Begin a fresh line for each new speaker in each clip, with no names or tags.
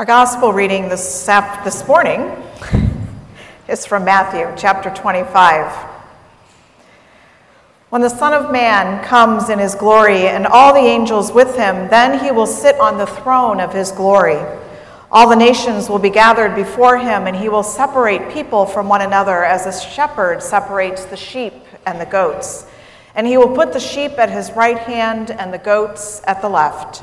Our gospel reading this, this morning is from Matthew chapter 25. When the Son of Man comes in his glory and all the angels with him, then he will sit on the throne of his glory. All the nations will be gathered before him, and he will separate people from one another as a shepherd separates the sheep and the goats. And he will put the sheep at his right hand and the goats at the left.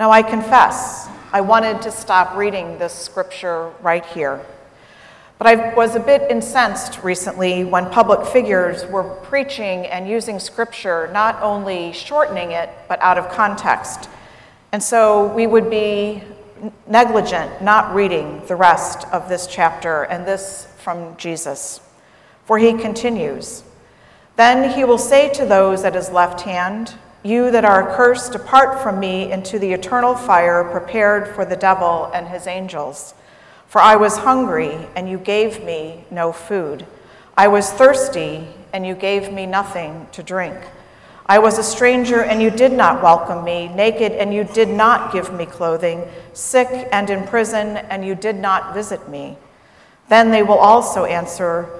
Now, I confess, I wanted to stop reading this scripture right here. But I was a bit incensed recently when public figures were preaching and using scripture, not only shortening it, but out of context. And so we would be negligent not reading the rest of this chapter and this from Jesus. For he continues Then he will say to those at his left hand, You that are accursed, depart from me into the eternal fire prepared for the devil and his angels. For I was hungry, and you gave me no food. I was thirsty, and you gave me nothing to drink. I was a stranger, and you did not welcome me, naked, and you did not give me clothing, sick and in prison, and you did not visit me. Then they will also answer,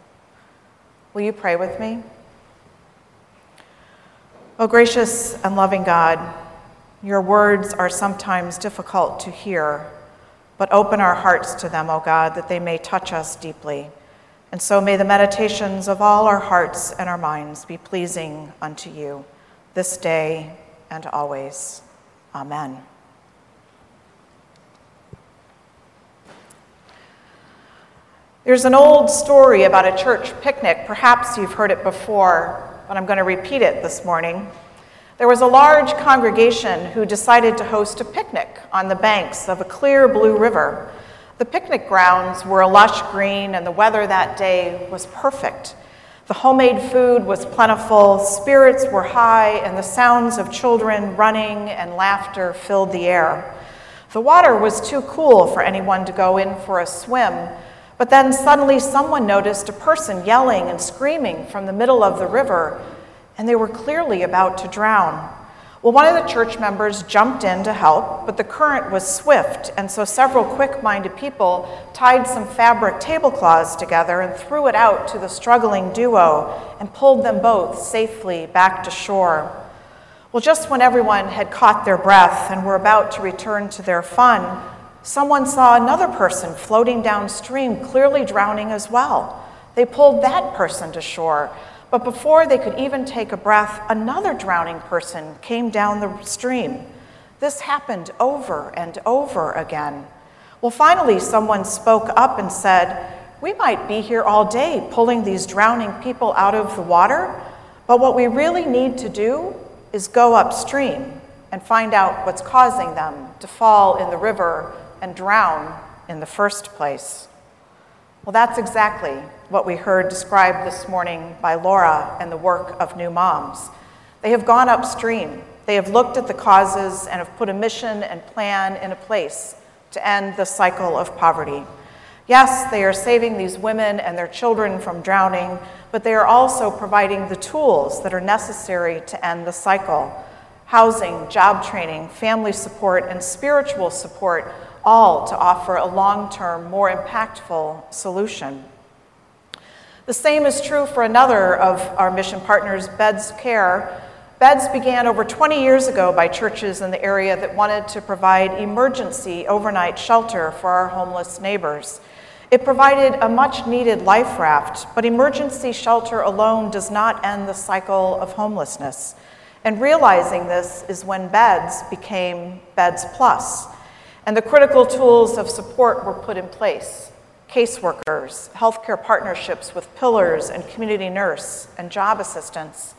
Will you pray with me? Oh, gracious and loving God, your words are sometimes difficult to hear but open our hearts to them, O God, that they may touch us deeply. And so may the meditations of all our hearts and our minds be pleasing unto you this day and always. Amen. There's an old story about a church picnic. Perhaps you've heard it before, but I'm going to repeat it this morning. There was a large congregation who decided to host a picnic on the banks of a clear blue river. The picnic grounds were a lush green, and the weather that day was perfect. The homemade food was plentiful, spirits were high, and the sounds of children running and laughter filled the air. The water was too cool for anyone to go in for a swim, but then suddenly someone noticed a person yelling and screaming from the middle of the river and they were clearly about to drown. Well, one of the church members jumped in to help, but the current was swift, and so several quick minded people tied some fabric tablecloths together and threw it out to the struggling duo and pulled them both safely back to shore. Well, just when everyone had caught their breath and were about to return to their fun, someone saw another person floating downstream, clearly drowning as well. They pulled that person to shore but before they could even take a breath, another drowning person came down the stream. This happened over and over again. Well, finally, someone spoke up and said, We might be here all day pulling these drowning people out of the water, but what we really need to do is go upstream and find out what's causing them to fall in the river and drown in the first place. Well, that's exactly what we heard described this morning by Laura and the work of New Moms. They have gone upstream. They have looked at the causes and have put a mission and plan in a place to end the cycle of poverty. Yes, they are saving these women and their children from drowning, but they are also providing the tools that are necessary to end the cycle housing, job training, family support, and spiritual support, all to offer a long term, more impactful solution. The same is true for another of our mission partners, Beds Care. Beds began over 20 years ago by churches in the area that wanted to provide emergency overnight shelter for our homeless neighbors. It provided a much needed life raft, but emergency shelter alone does not end the cycle of homelessness. And realizing this is when beds became Beds Plus, and the critical tools of support were put in place caseworkers, healthcare partnerships with pillars and community nurse, and job assistance.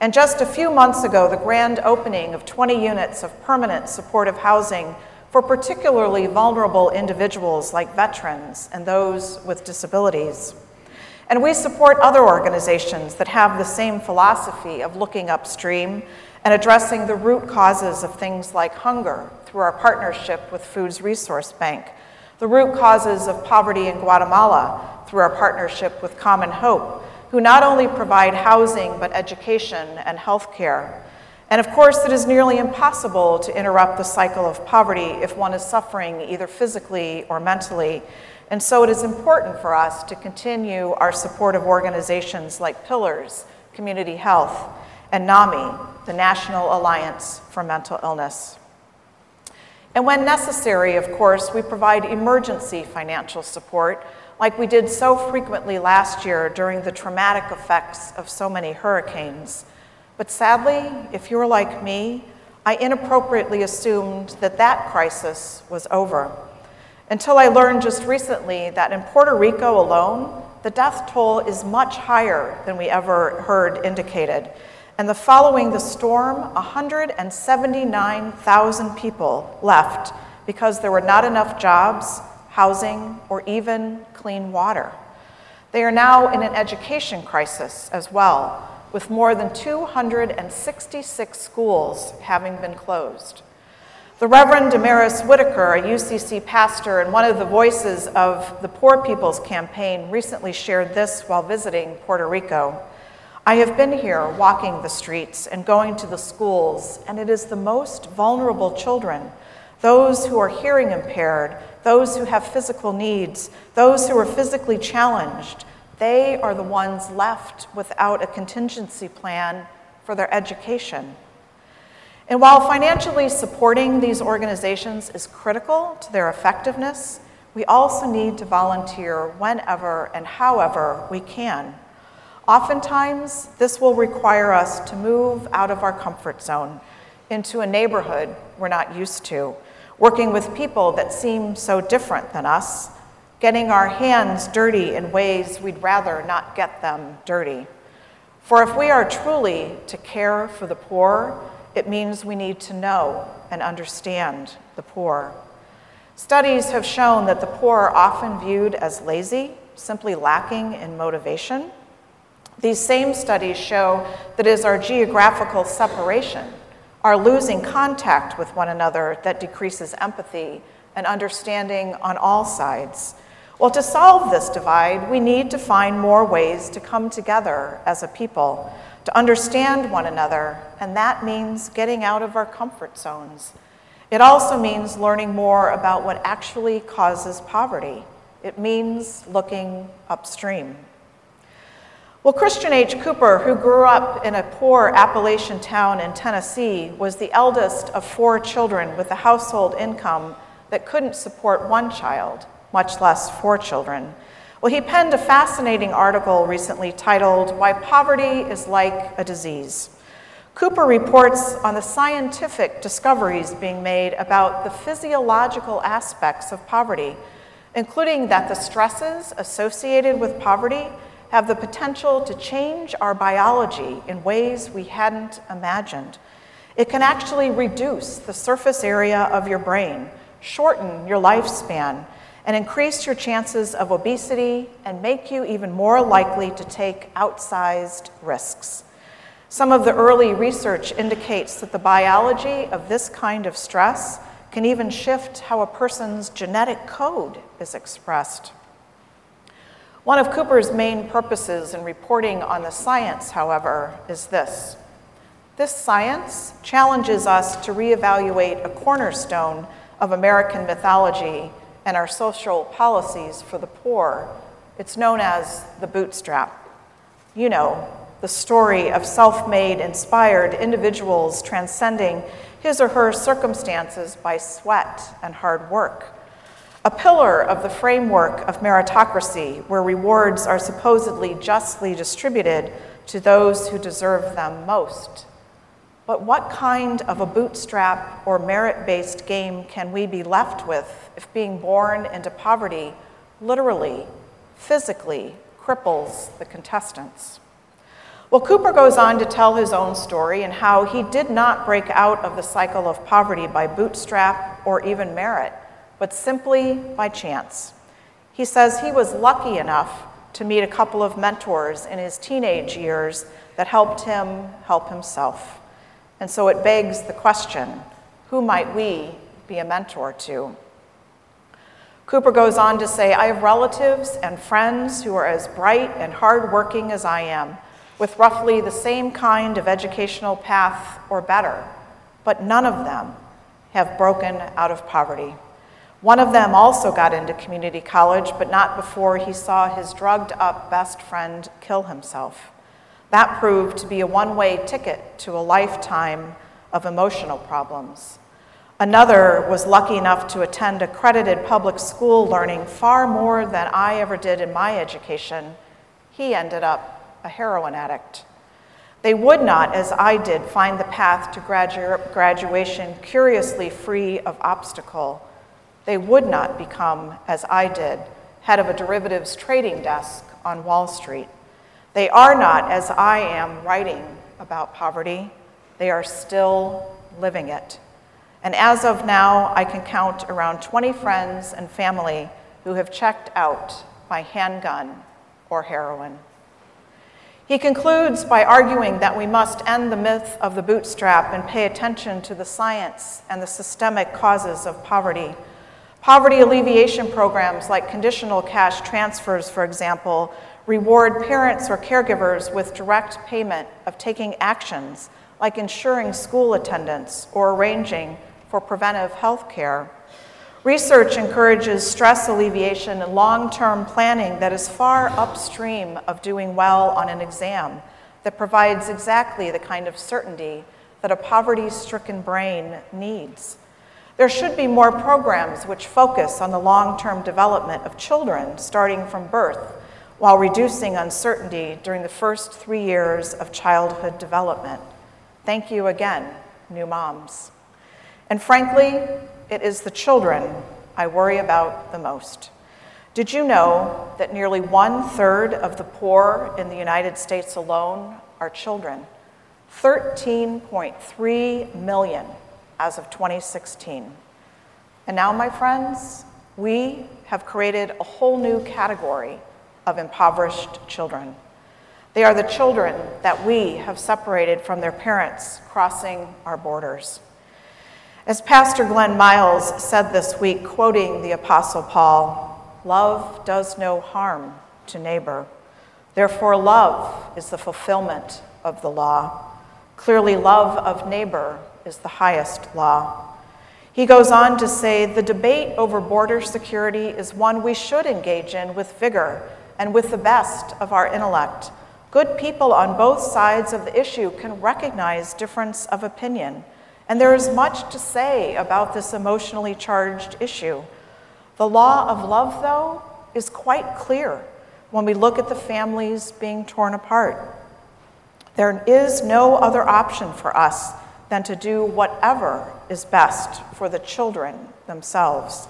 And just a few months ago, the grand opening of 20 units of permanent supportive housing for particularly vulnerable individuals like veterans and those with disabilities. And we support other organizations that have the same philosophy of looking upstream and addressing the root causes of things like hunger through our partnership with Foods Resource Bank, the root causes of poverty in Guatemala through our partnership with Common Hope, who not only provide housing but education and health care and of course, it is nearly impossible to interrupt the cycle of poverty if one is suffering either physically or mentally. And so it is important for us to continue our support of organizations like Pillars, Community Health, and NAMI, the National Alliance for Mental Illness. And when necessary, of course, we provide emergency financial support, like we did so frequently last year during the traumatic effects of so many hurricanes. But sadly, if you're like me, I inappropriately assumed that that crisis was over. Until I learned just recently that in Puerto Rico alone, the death toll is much higher than we ever heard indicated. And the following the storm, 179,000 people left because there were not enough jobs, housing, or even clean water. They are now in an education crisis as well, with more than 266 schools having been closed. The Reverend Damaris Whitaker, a UCC pastor and one of the voices of the Poor People's Campaign, recently shared this while visiting Puerto Rico. I have been here walking the streets and going to the schools, and it is the most vulnerable children those who are hearing impaired, those who have physical needs, those who are physically challenged, they are the ones left without a contingency plan for their education. And while financially supporting these organizations is critical to their effectiveness, we also need to volunteer whenever and however we can. Oftentimes, this will require us to move out of our comfort zone into a neighborhood we're not used to, working with people that seem so different than us getting our hands dirty in ways we'd rather not get them dirty. For if we are truly to care for the poor, it means we need to know and understand the poor. Studies have shown that the poor are often viewed as lazy, simply lacking in motivation. These same studies show that it is our geographical separation, our losing contact with one another, that decreases empathy and understanding on all sides. Well, to solve this divide, we need to find more ways to come together as a people, to understand one another, and that means getting out of our comfort zones. It also means learning more about what actually causes poverty. It means looking upstream. Well, Christian H. Cooper, who grew up in a poor Appalachian town in Tennessee, was the eldest of four children with a household income that couldn't support one child much less four children. Well, he penned a fascinating article recently titled Why Poverty is Like a Disease. Cooper reports on the scientific discoveries being made about the physiological aspects of poverty, including that the stresses associated with poverty have the potential to change our biology in ways we hadn't imagined. It can actually reduce the surface area of your brain, shorten your lifespan, and increase your chances of obesity and make you even more likely to take outsized risks. Some of the early research indicates that the biology of this kind of stress can even shift how a person's genetic code is expressed. One of Cooper's main purposes in reporting on the science, however, is this. This science challenges us to reevaluate a cornerstone of American mythology and our social policies for the poor. It's known as the bootstrap. You know, the story of self made, inspired individuals transcending his or her circumstances by sweat and hard work. A pillar of the framework of meritocracy, where rewards are supposedly justly distributed to those who deserve them most. But what kind of a bootstrap or merit based game can we be left with if being born into poverty literally, physically cripples the contestants? Well, Cooper goes on to tell his own story and how he did not break out of the cycle of poverty by bootstrap or even merit, but simply by chance. He says he was lucky enough to meet a couple of mentors in his teenage years that helped him help himself. And so it begs the question who might we be a mentor to? Cooper goes on to say, I have relatives and friends who are as bright and hardworking as I am with roughly the same kind of educational path or better, but none of them have broken out of poverty. One of them also got into community college, but not before he saw his drugged up best friend kill himself. That proved to be a one way ticket to a lifetime of emotional problems. Another was lucky enough to attend accredited public school, learning far more than I ever did in my education. He ended up a heroin addict. They would not, as I did, find the path to gradu- graduation curiously free of obstacle. They would not become, as I did, head of a derivatives trading desk on Wall Street. They are not, as I am, writing about poverty. They are still living it. And as of now, I can count around 20 friends and family who have checked out by handgun or heroin. He concludes by arguing that we must end the myth of the bootstrap and pay attention to the science and the systemic causes of poverty. Poverty alleviation programs like conditional cash transfers, for example, reward parents or caregivers with direct payment of taking actions like ensuring school attendance or arranging for preventive health care. Research encourages stress alleviation and long term planning that is far upstream of doing well on an exam, that provides exactly the kind of certainty that a poverty stricken brain needs. There should be more programs which focus on the long term development of children starting from birth while reducing uncertainty during the first three years of childhood development. Thank you again, new moms. And frankly, it is the children I worry about the most. Did you know that nearly one third of the poor in the United States alone are children? 13.3 million as of 2016. And now, my friends, we have created a whole new category of impoverished children. They are the children that we have separated from their parents crossing our borders. As Pastor Glenn Miles said this week, quoting the Apostle Paul, love does no harm to neighbor. Therefore, love is the fulfillment of the law. Clearly, love of neighbor is the highest law. He goes on to say the debate over border security is one we should engage in with vigor and with the best of our intellect. Good people on both sides of the issue can recognize difference of opinion and there is much to say about this emotionally charged issue. The law of love, though, is quite clear when we look at the families being torn apart. There is no other option for us than to do whatever is best for the children themselves.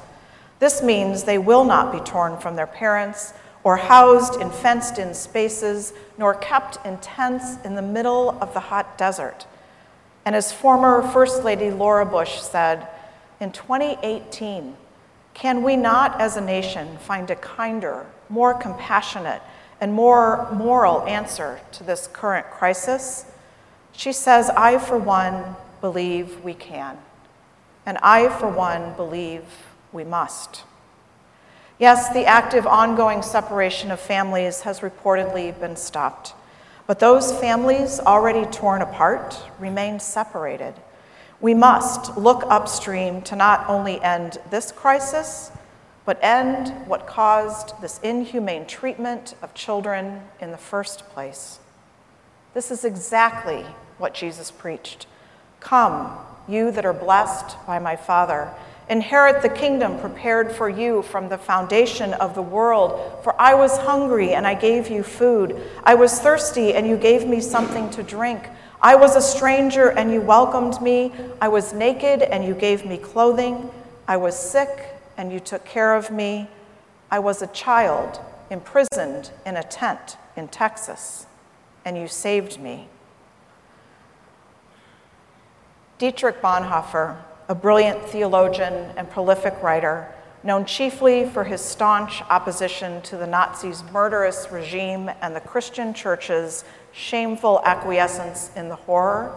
This means they will not be torn from their parents or housed in fenced in spaces, nor kept in tents in the middle of the hot desert. And as former First Lady Laura Bush said, in 2018, can we not as a nation find a kinder, more compassionate, and more moral answer to this current crisis? She says, I, for one, believe we can. And I, for one, believe we must. Yes, the active, ongoing separation of families has reportedly been stopped. But those families already torn apart remain separated. We must look upstream to not only end this crisis, but end what caused this inhumane treatment of children in the first place. This is exactly what Jesus preached. Come, you that are blessed by my Father Inherit the kingdom prepared for you from the foundation of the world. For I was hungry, and I gave you food. I was thirsty, and you gave me something to drink. I was a stranger, and you welcomed me. I was naked, and you gave me clothing. I was sick, and you took care of me. I was a child, imprisoned in a tent in Texas, and you saved me. Dietrich Bonhoeffer a brilliant theologian and prolific writer, known chiefly for his staunch opposition to the Nazis' murderous regime and the Christian church's shameful acquiescence in the horror,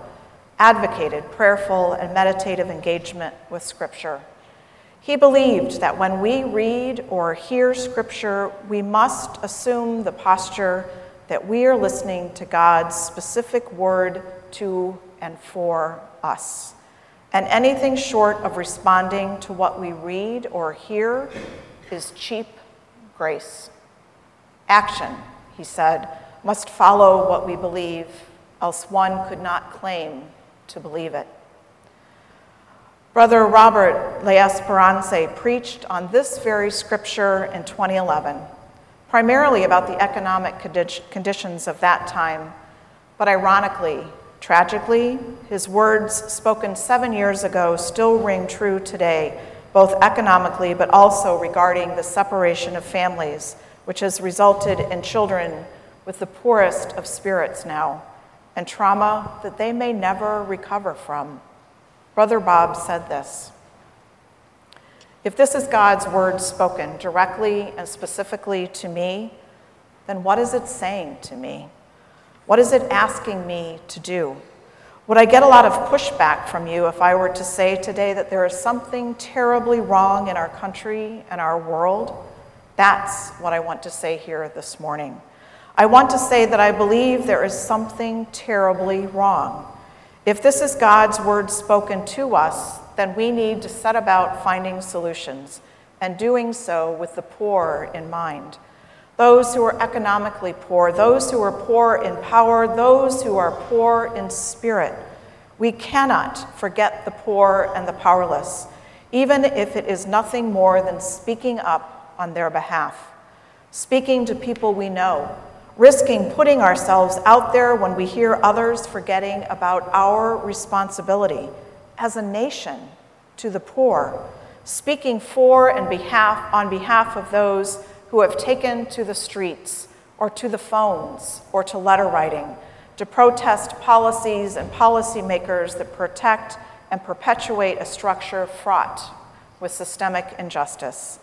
advocated prayerful and meditative engagement with Scripture. He believed that when we read or hear Scripture, we must assume the posture that we are listening to God's specific word to and for us. And anything short of responding to what we read or hear is cheap grace. Action, he said, must follow what we believe, else one could not claim to believe it. Brother Robert L'Esperance preached on this very scripture in 2011, primarily about the economic conditions of that time, but ironically, Tragically, his words spoken seven years ago still ring true today, both economically but also regarding the separation of families, which has resulted in children with the poorest of spirits now and trauma that they may never recover from. Brother Bob said this If this is God's word spoken directly and specifically to me, then what is it saying to me? What is it asking me to do? Would I get a lot of pushback from you if I were to say today that there is something terribly wrong in our country and our world? That's what I want to say here this morning. I want to say that I believe there is something terribly wrong. If this is God's word spoken to us, then we need to set about finding solutions and doing so with the poor in mind those who are economically poor, those who are poor in power, those who are poor in spirit. We cannot forget the poor and the powerless, even if it is nothing more than speaking up on their behalf, speaking to people we know, risking putting ourselves out there when we hear others forgetting about our responsibility as a nation to the poor, speaking for and behalf on behalf of those who have taken to the streets or to the phones or to letter writing to protest policies and policymakers that protect and perpetuate a structure fraught with systemic injustice.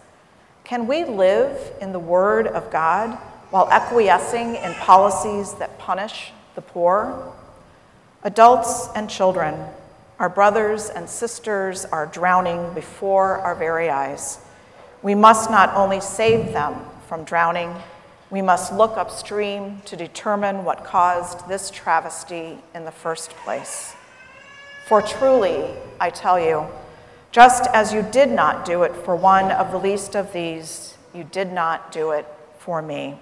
Can we live in the Word of God while acquiescing in policies that punish the poor? Adults and children, our brothers and sisters are drowning before our very eyes. We must not only save them from drowning, we must look upstream to determine what caused this travesty in the first place. For truly, I tell you, just as you did not do it for one of the least of these, you did not do it for me.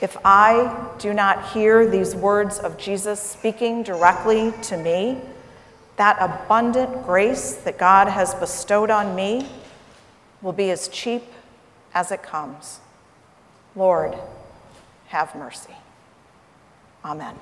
If I do not hear these words of Jesus speaking directly to me, that abundant grace that God has bestowed on me will be as cheap as it comes. Lord, have mercy. Amen.